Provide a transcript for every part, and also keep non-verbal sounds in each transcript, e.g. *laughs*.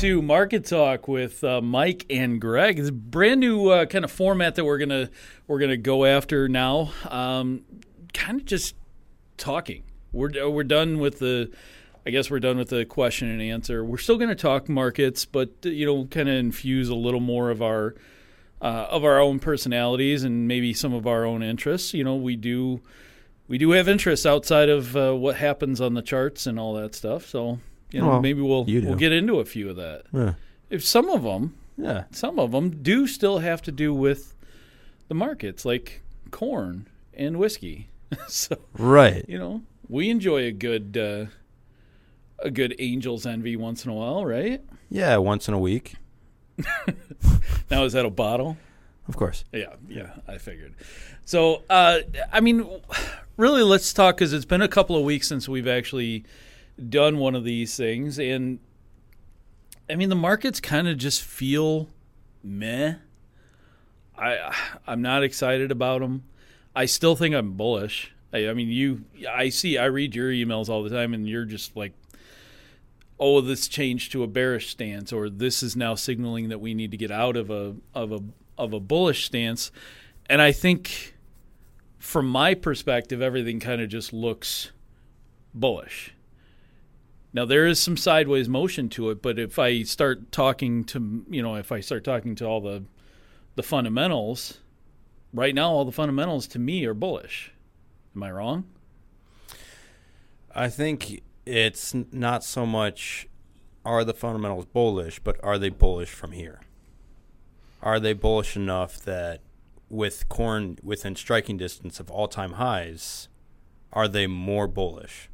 to Market Talk with uh, Mike and Greg. It's a brand new uh, kind of format that we're gonna we're gonna go after now. Um, kind of just talking. We're we're done with the. I guess we're done with the question and answer. We're still going to talk markets, but you know, kind of infuse a little more of our uh, of our own personalities and maybe some of our own interests. You know, we do we do have interests outside of uh, what happens on the charts and all that stuff. So you know, Well, maybe we'll we'll get into a few of that. Yeah. If some of them, Yeah. some of them do still have to do with the markets, like corn and whiskey. *laughs* so Right. you know, we enjoy a good uh, a good Angel's Envy once in a while, right? Yeah, once in a week. *laughs* Now is that a bottle? Of course. Yeah, yeah, I figured. So, uh, I mean, really, let's talk because it's been a couple of weeks since we've actually done one of these things, and I mean, the markets kind of just feel meh. I I'm not excited about them. I still think I'm bullish. I, I mean, you, I see, I read your emails all the time, and you're just like, oh, this changed to a bearish stance, or this is now signaling that we need to get out of a of a of a bullish stance. And I think, from my perspective, everything kind of just looks bullish. Now there is some sideways motion to it, but if I start talking to you know, if I start talking to all the the fundamentals, right now all the fundamentals to me are bullish. Am I wrong? I think it's not so much are the fundamentals bullish, but are they bullish from here? Are they bullish enough that with corn within striking distance of all time highs, are they more bullish?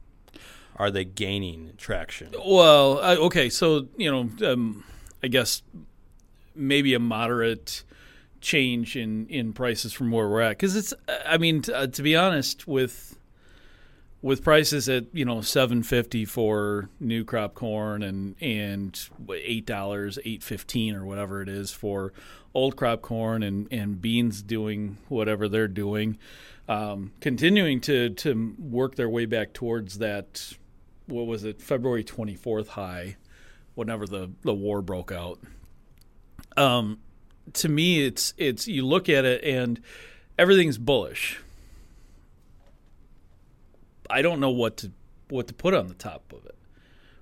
Are they gaining traction? Well, uh, okay, so you know, um, I guess maybe a moderate change in in prices from where we're at because it's. I mean, t- uh, to be honest, with with prices at you know seven fifty for new crop corn and and eight dollars, eight fifteen or whatever it is for old crop corn and and beans doing whatever they're doing, um, continuing to to work their way back towards that what was it February 24th high whenever the the war broke out. Um to me it's it's you look at it and everything's bullish. I don't know what to what to put on the top of it.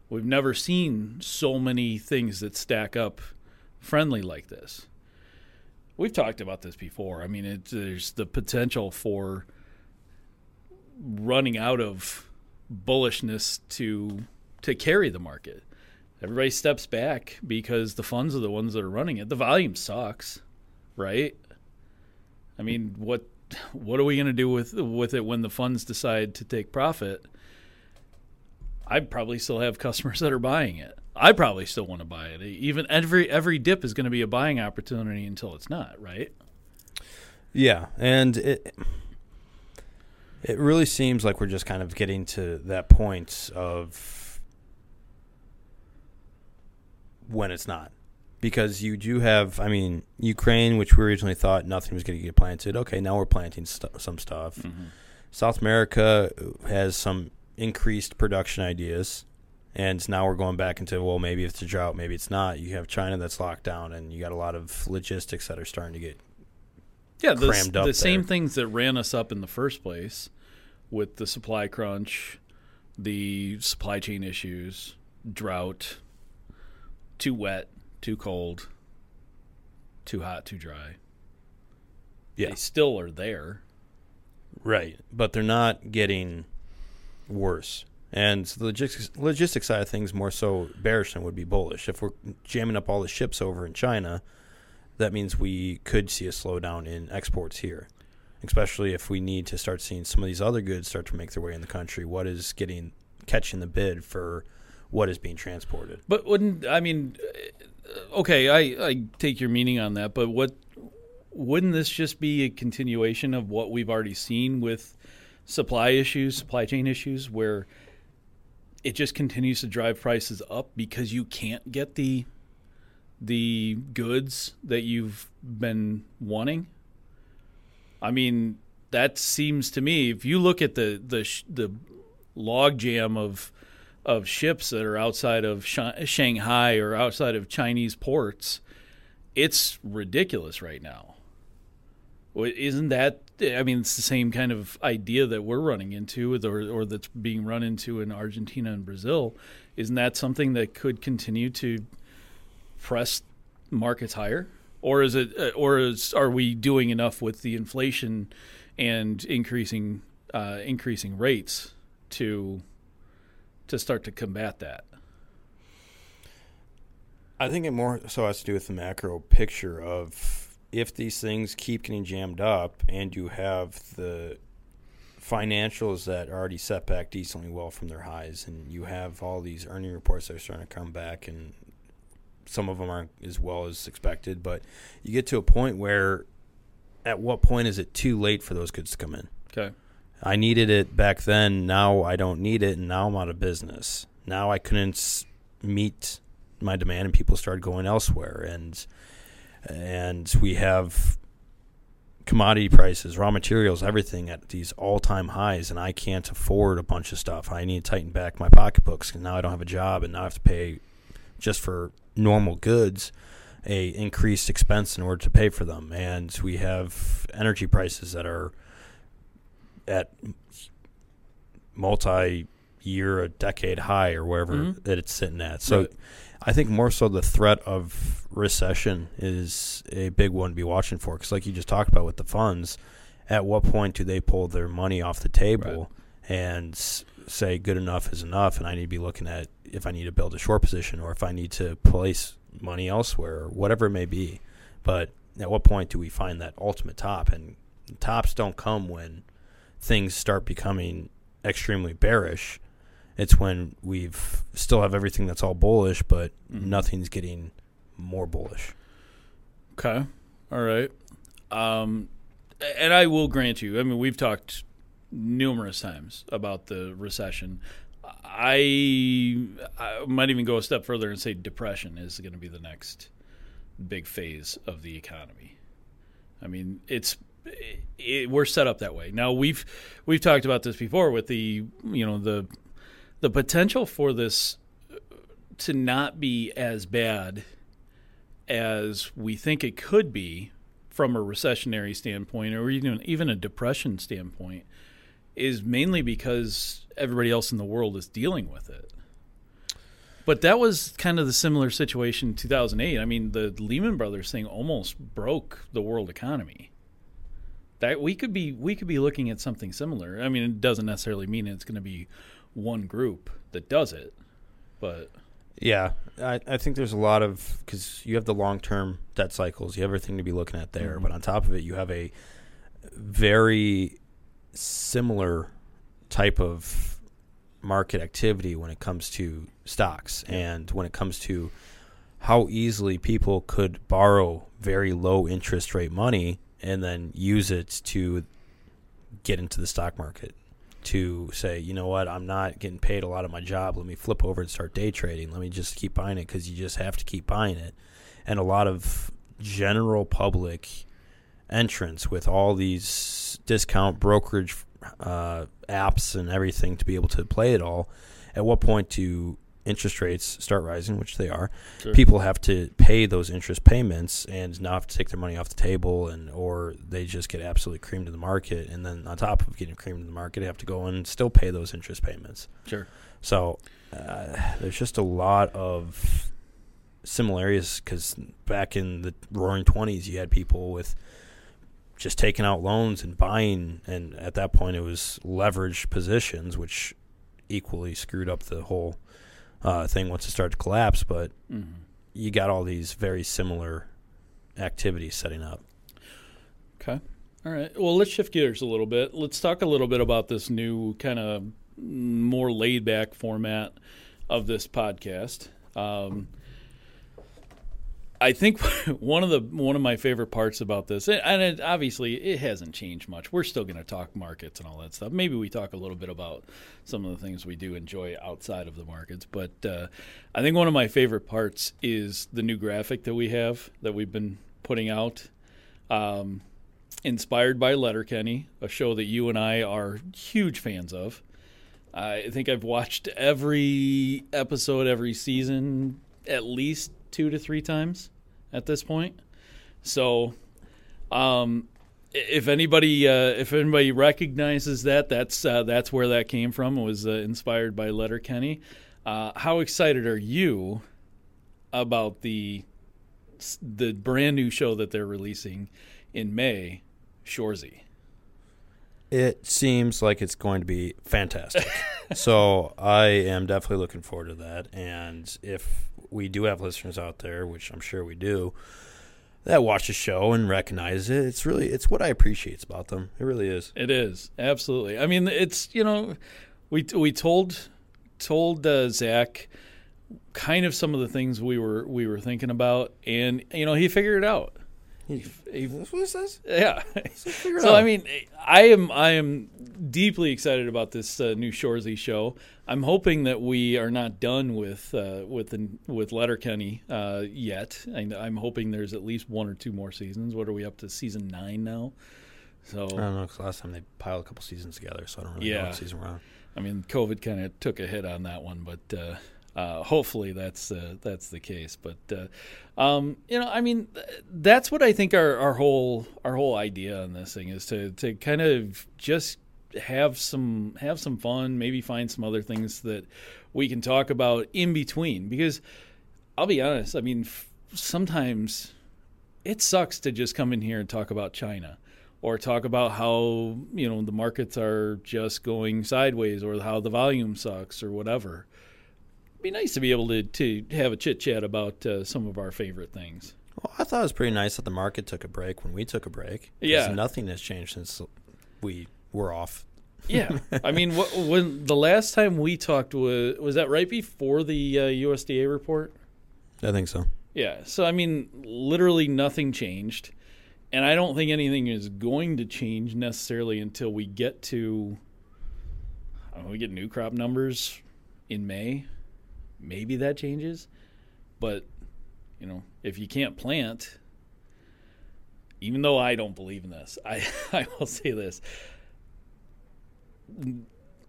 We've never seen so many things that stack up friendly like this. We've talked about this before. I mean it, there's the potential for running out of bullishness to to carry the market. Everybody steps back because the funds are the ones that are running it. The volume sucks, right? I mean, what what are we going to do with with it when the funds decide to take profit? I probably still have customers *laughs* that are buying it. I probably still want to buy it. Even every every dip is going to be a buying opportunity until it's not, right? Yeah, and it it really seems like we're just kind of getting to that point of when it's not. Because you do have, I mean, Ukraine, which we originally thought nothing was going to get planted. Okay, now we're planting st- some stuff. Mm-hmm. South America has some increased production ideas, and now we're going back into well, maybe it's a drought, maybe it's not. You have China that's locked down, and you got a lot of logistics that are starting to get yeah, the, crammed up the same things that ran us up in the first place with the supply crunch, the supply chain issues, drought, too wet, too cold, too hot, too dry. Yeah. They still are there. Right, but they're not getting worse. And the logistics, logistics side of things more so bearish than would be bullish. If we're jamming up all the ships over in China, that means we could see a slowdown in exports here, especially if we need to start seeing some of these other goods start to make their way in the country. What is getting catching the bid for what is being transported? But wouldn't I mean? uh, Okay, I I take your meaning on that, but what wouldn't this just be a continuation of what we've already seen with supply issues, supply chain issues, where it just continues to drive prices up because you can't get the the goods that you've been wanting? I mean, that seems to me if you look at the the the log jam of of ships that are outside of Shanghai or outside of Chinese ports, it's ridiculous right now. Isn't that? I mean, it's the same kind of idea that we're running into, or or that's being run into in Argentina and Brazil. Isn't that something that could continue to press markets higher, or is it, uh, or is are we doing enough with the inflation and increasing uh, increasing rates to to start to combat that? I think it more so has to do with the macro picture of if these things keep getting jammed up and you have the financials that are already set back decently well from their highs and you have all these earning reports that are starting to come back and some of them aren't as well as expected but you get to a point where at what point is it too late for those goods to come in? Okay. I needed it back then. Now i don't need it and now i'm out of business. Now i couldn't meet my demand and people started going elsewhere and and we have commodity prices, raw materials, everything at these all-time highs, and I can't afford a bunch of stuff. I need to tighten back my pocketbooks because now I don't have a job, and now I have to pay just for normal goods a increased expense in order to pay for them. And we have energy prices that are at multi-year, a decade high, or wherever mm-hmm. that it's sitting at. So. Right I think more so the threat of recession is a big one to be watching for because, like you just talked about with the funds, at what point do they pull their money off the table right. And say good enough is enough, and I need to be looking at if I need to build a short position or if I need to place money elsewhere or whatever it may be. But at what point do we find that ultimate top? And tops don't come when things start becoming extremely bearish it's when we've still have everything that's all bullish, but mm-hmm. nothing's getting more bullish. Okay, all right. Um, and I will grant you. I mean, we've talked numerous times about the recession. I, I might even go a step further and say depression is going to be the next big phase of the economy. I mean, it's it, we're set up that way. Now we've we've talked about this before with the you know the the potential for this uh, to not be as bad as we think it could be from a recessionary standpoint or even even a depression standpoint is mainly because everybody else in the world is dealing with it. But that was kind of the similar situation in 2008. I mean, the Lehman Brothers thing almost broke the world economy. That we could be we could be looking at something similar. I mean, it doesn't necessarily mean it's going to be one group that does it, but yeah, I, I think there's a lot of because you have the long term debt cycles, you have everything to be looking at there, mm-hmm. but on top of it, you have a very similar type of market activity when it comes to stocks and when it comes to how easily people could borrow very low interest rate money and then use it to get into the stock market to say, you know what, I'm not getting paid a lot of my job. Let me flip over and start day trading. Let me just keep buying it because you just have to keep buying it. And a lot of general public entrance with all these discount brokerage uh, apps and everything to be able to play it all. At what point do interest rates start rising, which they are, sure. people have to pay those interest payments and now have to take their money off the table, and or they just get absolutely creamed in the market, and then on top of getting creamed in the market, they have to go and still pay those interest payments. Sure. So uh, there's just a lot of similarities because back in the Roaring Twenties, you had people with just taking out loans and buying, and at that point, it was leveraged positions, which equally screwed up the whole uh, thing once it started to collapse. But mm-hmm. you got all these very similar activities setting up. Okay. All right. Well, let's shift gears a little bit. Let's talk a little bit about this new kind of more laid back format of this podcast. Um, I think *laughs* one of the one of my favorite parts about this, and it, obviously it hasn't changed much. We're still going to talk markets and all that stuff. Maybe we talk a little bit about some of the things we do enjoy outside of the markets. But uh, I think one of my favorite parts is the new graphic that we have that we've been putting out, um, inspired by Letterkenny, a show that you and I are huge fans of. I think I've watched every episode, every season, at least two to three times at this point. So, um, if anybody uh, if anybody recognizes that, that's uh, that's where that came from. It was uh, inspired by Letterkenny. Uh, how excited are you about the the brand new show that they're releasing in May, Shoresy? It seems like it's going to be fantastic. *laughs* so I am definitely looking forward to that. And if we do have listeners out there, which I'm sure we do, that watch the show and recognize it, it's really it's what I appreciate about them. It really is. It is absolutely. I mean, it's you know, we we told told uh, Zach kind of some of the things we were we were thinking about, and you know, he figured it out. He, he, what is this? Yeah. Figure it So out. I mean, I am I am deeply excited about this uh, new Shoresy show. I'm hoping that we are not done with uh, with the, with Letterkenny uh, yet. I, I'm hoping there's at least one or two more seasons. What are we up to? Season nine now. So I don't know because last time they piled a couple seasons together, so I don't really know Yeah. what season we're on. I mean, COVID kind of took a hit on that one, but uh, uh, hopefully that's uh, that's the case. But uh, um, you know, I mean, th- that's what I think our, our whole our whole idea on this thing is to to kind of just have some have some fun, maybe find some other things that we can talk about in between. Because I'll be honest, I mean, f- sometimes it sucks to just come in here and talk about China or talk about how you know the markets are just going sideways or how the volume sucks or whatever. Be nice to be able to to have a chit chat about uh, some of our favorite things. Well, I thought it was pretty nice that the market took a break when we took a break. Yeah. nothing has changed since we were off. Yeah, I mean, wh- when the last time we talked was was that right before the uh, USDA report? I think so. Yeah. So I mean, literally nothing changed, and I don't think anything is going to change necessarily until we get to. I don't know, we get new crop numbers in May. Maybe that changes, but you know, if you can't plant, even though I don't believe in this, *laughs* I I will say this: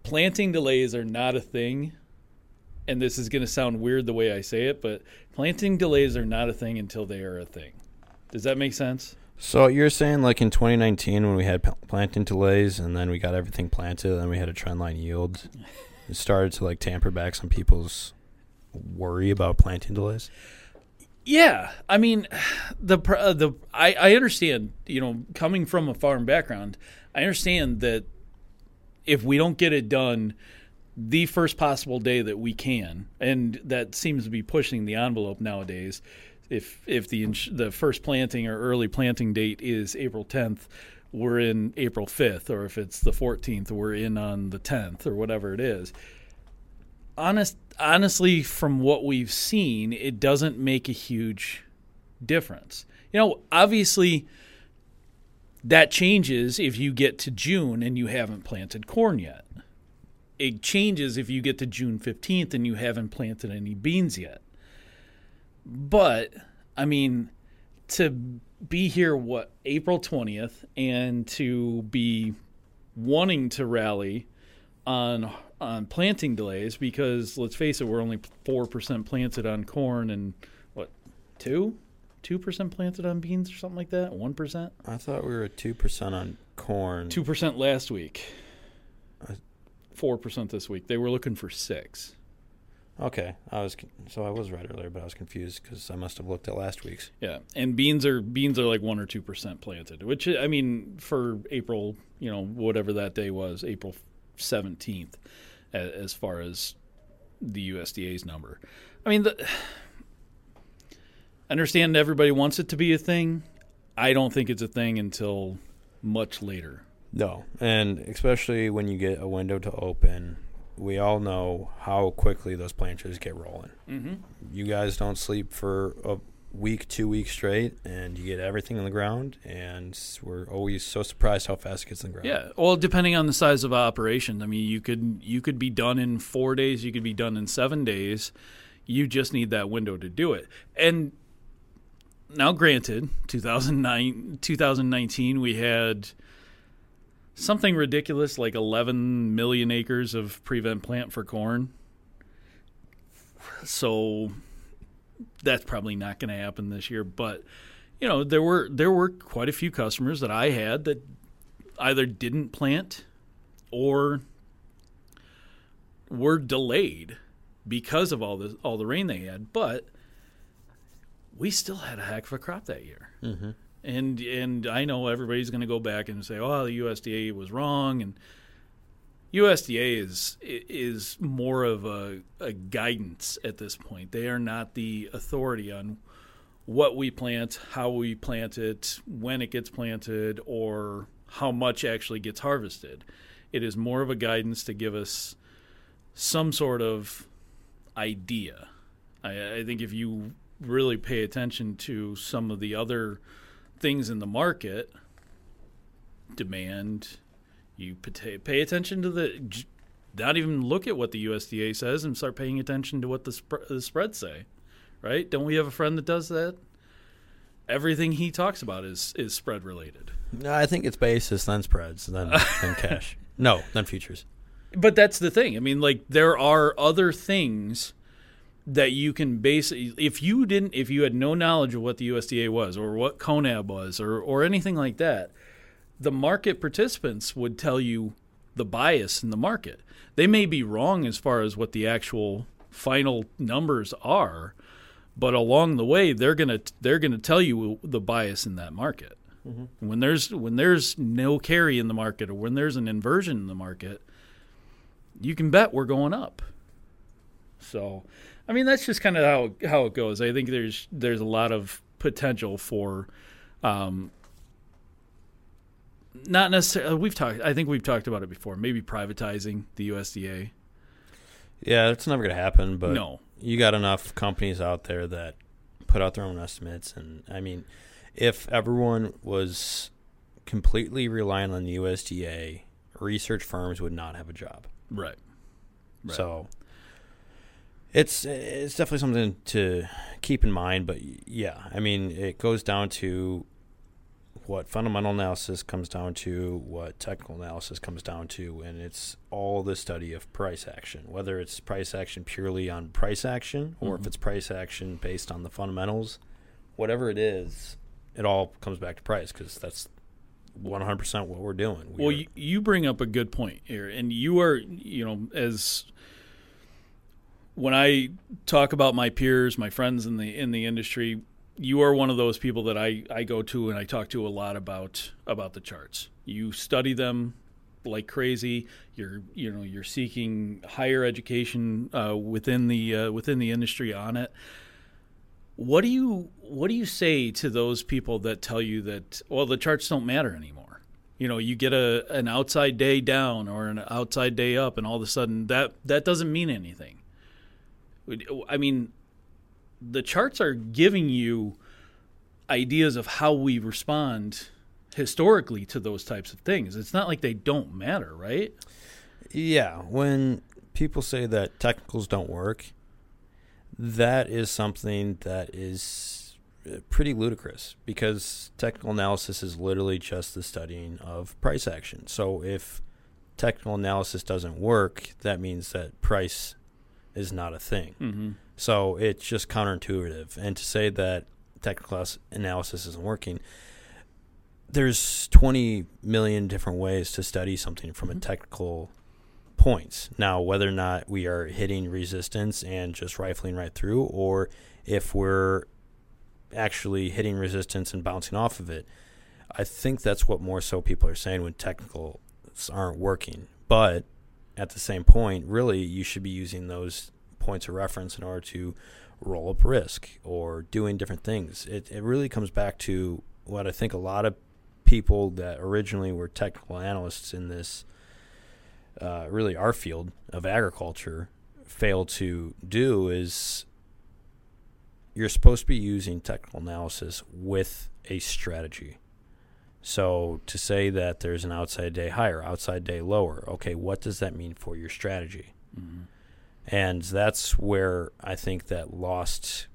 planting delays are not a thing and this is going to sound weird the way I say it, but planting delays are not a thing until they are a thing. Does that make sense? So you're saying like in 2019 when we had planting delays and then we got everything planted and then we had a trendline yield, it started to like tamper back some people's worry about planting delays. Yeah, I mean, *sighs* the uh, the I, I understand. You know, coming from a farm background, I understand that if we don't get it done the first possible day that we can, and that seems to be pushing the envelope nowadays. If if the the first planting or early planting date is April 10th, we're in April 5th, or if it's the 14th, we're in on the 10th, or whatever it is. Honest, honestly, from what we've seen, it doesn't make a huge difference. You know, obviously, that changes if you get to June and you haven't planted corn yet. It changes if you get to June 15th and you haven't planted any beans yet. But, I mean, to be here, what, April 20th, and to be wanting to rally on on planting delays because let's face it, we're only four percent planted on corn and what two two percent planted on beans or something like that. One percent, I thought we were at 2% on corn. two percent last week, four percent this week. They were looking for six. Okay, I was so I was right earlier, but I was confused because I must have looked at last week's. Yeah, and beans are beans are like one or two percent planted, which I mean for April, you know, whatever that day was, April seventeenth, as far as the USDA's number. I mean, the, I *sighs* understand everybody wants it to be a thing. I don't think it's a thing until much later. No, and especially when you get a window to open, we all know how quickly those planters get rolling. Mm-hmm. You guys don't sleep for a week, two weeks straight, and you get everything on the ground. And we're always so surprised how fast it gets on the ground. Yeah, well, depending on the size of operation, I mean, you could you could be done in four days, you could be done in seven days. You just need that window to do it. And now, granted, 2009, 2019, we had something ridiculous like 11 million acres of prevent plant for corn. So that's probably not going to happen this year, but you know, there were there were quite a few customers that I had that either didn't plant or were delayed because of all the all the rain they had, but we still had a heck of a crop that year. Mm-hmm. And and I know everybody's going to go back and say, "Oh, the USDA was wrong," and USDA is is more of a, a guidance at this point. They are not the authority on what we plant, how we plant it, when it gets planted, or how much actually gets harvested. It is more of a guidance to give us some sort of idea. I, I think if you really pay attention to some of the other things in the market, demand, you pay attention to the, not even look at what the USDA says and start paying attention to what the, sp- the spreads say, right? Don't we have a friend that does that? Everything he talks about is is spread related. No, I think it's basis, then spreads, then *laughs* then cash. No, then futures. But that's the thing. I mean, like there are other things that you can base if you didn't if you had no knowledge of what the USDA was or what CONAB was or or anything like that, the market participants would tell you the bias in the market. They may be wrong as far as what the actual final numbers are, but along the way they're going to they're going to tell you the bias in that market. Mm-hmm. When there's when there's no carry in the market or when there's an inversion in the market, you can bet we're going up. So, I mean, that's just kind of how how it goes. I think there's there's a lot of potential for, um, not necessarily. Uh, we've talked. I think we've talked about it before. Maybe privatizing the USDA. Yeah, it's never going to happen. But no, you got enough companies out there that put out their own estimates, and I mean, if everyone was completely relying on the USDA, research firms would not have a job. Right. right. So it's it's definitely something to keep in mind. But yeah, I mean, it goes down to what fundamental analysis comes down to, what technical analysis comes down to, and it's all the study of price action. Whether it's price action purely on price action, or mm-hmm. if it's price action based on the fundamentals, whatever it is, it all comes back to price because that's 100% what we're doing. We well, are, you, you bring up a good point here, and you are, you know, as when I talk about my peers, my friends in the in the industry, you are one of those people that I, I go to and I talk to a lot about about the charts. You study them like crazy. You're you know you're seeking higher education uh, within the uh, within the industry on it. What do you what do you say to those people that tell you that well the charts don't matter anymore? You know, you get a an outside day down or an outside day up, and all of a sudden that that doesn't mean anything. I mean, the charts are giving you ideas of how we respond historically to those types of things. It's not like they don't matter, right? Yeah, when people say that technicals don't work, that is something that is uh, pretty ludicrous because technical analysis is literally just the studying of price action. So if technical analysis doesn't work, that means that price is not a thing. Mm-hmm. So it's just counterintuitive. And to say that technical analysis isn't working, there's 20 million different ways to study something from mm-hmm. a technical points. Now, whether or not we are hitting resistance and just rifling right through, or if we're actually hitting resistance and bouncing off of it, I think that's what more so people are saying when technicals aren't working. But at the same point, really, you should be using those points of reference in order to roll up risk or doing different things. It, it really comes back to what I think a lot of people that originally were technical analysts in this, uh, really our field of agriculture, fail to do is you're supposed to be using technical analysis with a strategy. So to say that there's an outside day higher, outside day lower, okay, what does that mean for your strategy? Mm-hmm. And that's where I think that lost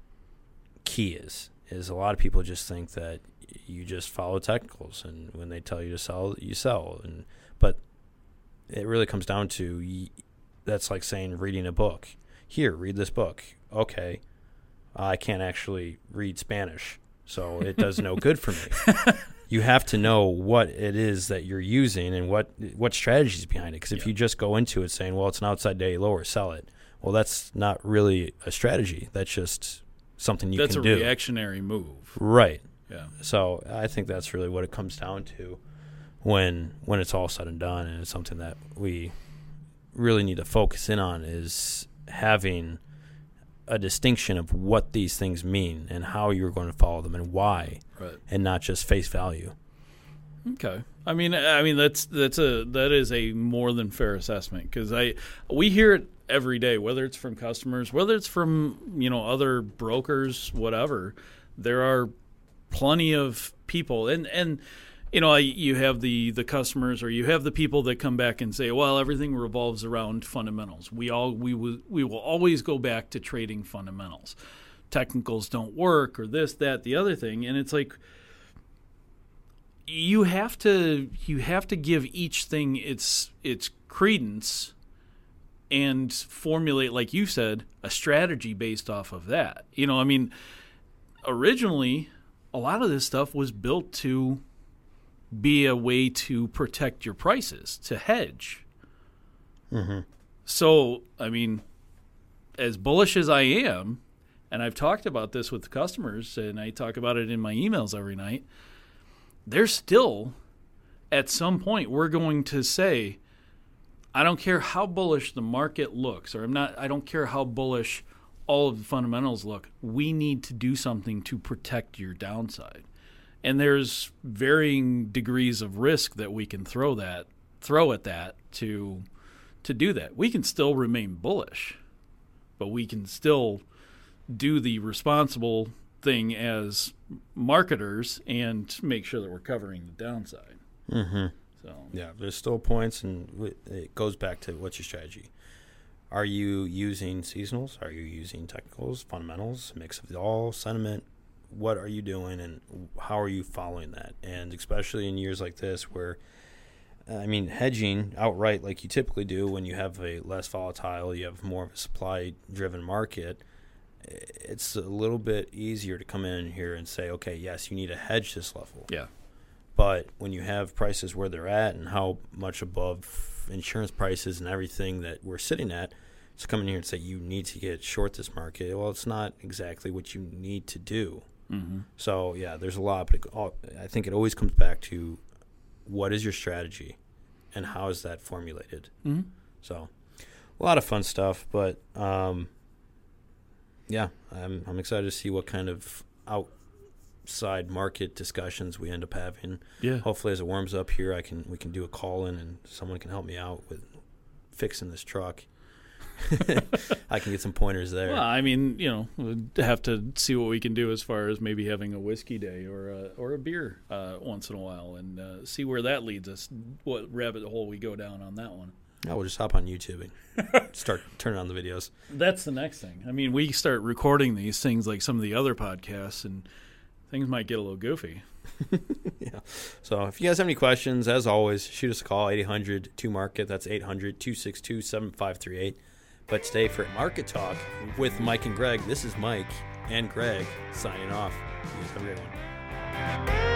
key is. Is a lot of people just think that you just follow technicals, and when they tell you to sell, you sell. And but it really comes down to y- that's like saying reading a book. Here, read this book. Okay, I can't actually read Spanish, so it does no good for me. *laughs* You have to know what it is that you're using and what what strategies behind it. Because if Yeah. you just go into it saying, "Well, it's an outside day lower, sell it," well, that's not really a strategy. That's just something you That's can do. That's a reactionary move. Right. Yeah. So I think that's really what it comes down to when when it's all said and done, and it's something that we really need to focus in on is having a distinction of what these things mean and how you're going to follow them and why, Right. and not just face value. Okay. I mean, I mean that's that's a that is a more than fair assessment because I we hear it every day, whether it's from customers, whether it's from you know other brokers, whatever. There are plenty of people, and and you know you have the the customers or you have the people that come back and say, well, everything revolves around fundamentals. We all we will we will always go back to trading fundamentals. Technicals don't work, or this, that, the other thing, and it's like you have to you have to give each thing its its credence and formulate like you said a strategy based off of that you know i mean originally a lot of this stuff was built to be a way to protect your prices to hedge mm-hmm. so i mean as bullish as i am and i've talked about this with customers and i talk about it in my emails every night there's still at some point we're going to say I don't care how bullish the market looks or I'm not I don't care how bullish all of the fundamentals look. We need to do something to protect your downside. And there's varying degrees of risk that we can throw that throw at that to to do that. We can still remain bullish, but we can still do the responsible thing as marketers and make sure that we're covering the downside. Mm-hmm. So Yeah, there's still points, and it goes back to what's your strategy. Are you using seasonals? Are you using technicals, fundamentals, mix of all, sentiment? What are you doing, and how are you following that? And especially in years like this, where I mean, hedging outright, like you typically do when you have a less volatile, you have more of a supply-driven market. It's a little bit easier to come in here and say, okay, yes, you need to hedge this level. yeah, But when you have prices where they're at and how much above insurance prices and everything that we're sitting at, to come in here and say you need to get short this market, well, it's not exactly what you need to do. Mm-hmm. So yeah, there's a lot, but it, all, I think it always comes back to what is your strategy and how is that formulated. Mm-hmm. So a lot of fun stuff, but um, yeah, I'm I'm excited to see what kind of outside market discussions we end up having. yeah. Hopefully, as it warms up here, I can we can do a call in and someone can help me out with fixing this truck. *laughs* I can get some pointers there. Well, I mean, you know, we'd have to see what we can do as far as maybe having a whiskey day or a, or a beer uh, once in a while, and uh, see where that leads us. What rabbit hole we go down on that one. Oh, we'll just hop on YouTube and *laughs* start turning on the videos. That's the next thing. I mean, we start recording these things like some of the other podcasts, and things might get a little goofy. *laughs* yeah. So if you guys have any questions, as always, shoot us a call 800 2 Market. That's 800 262 7538. But today for Market Talk with Mike and Greg, this is Mike and Greg signing off. You have a great one.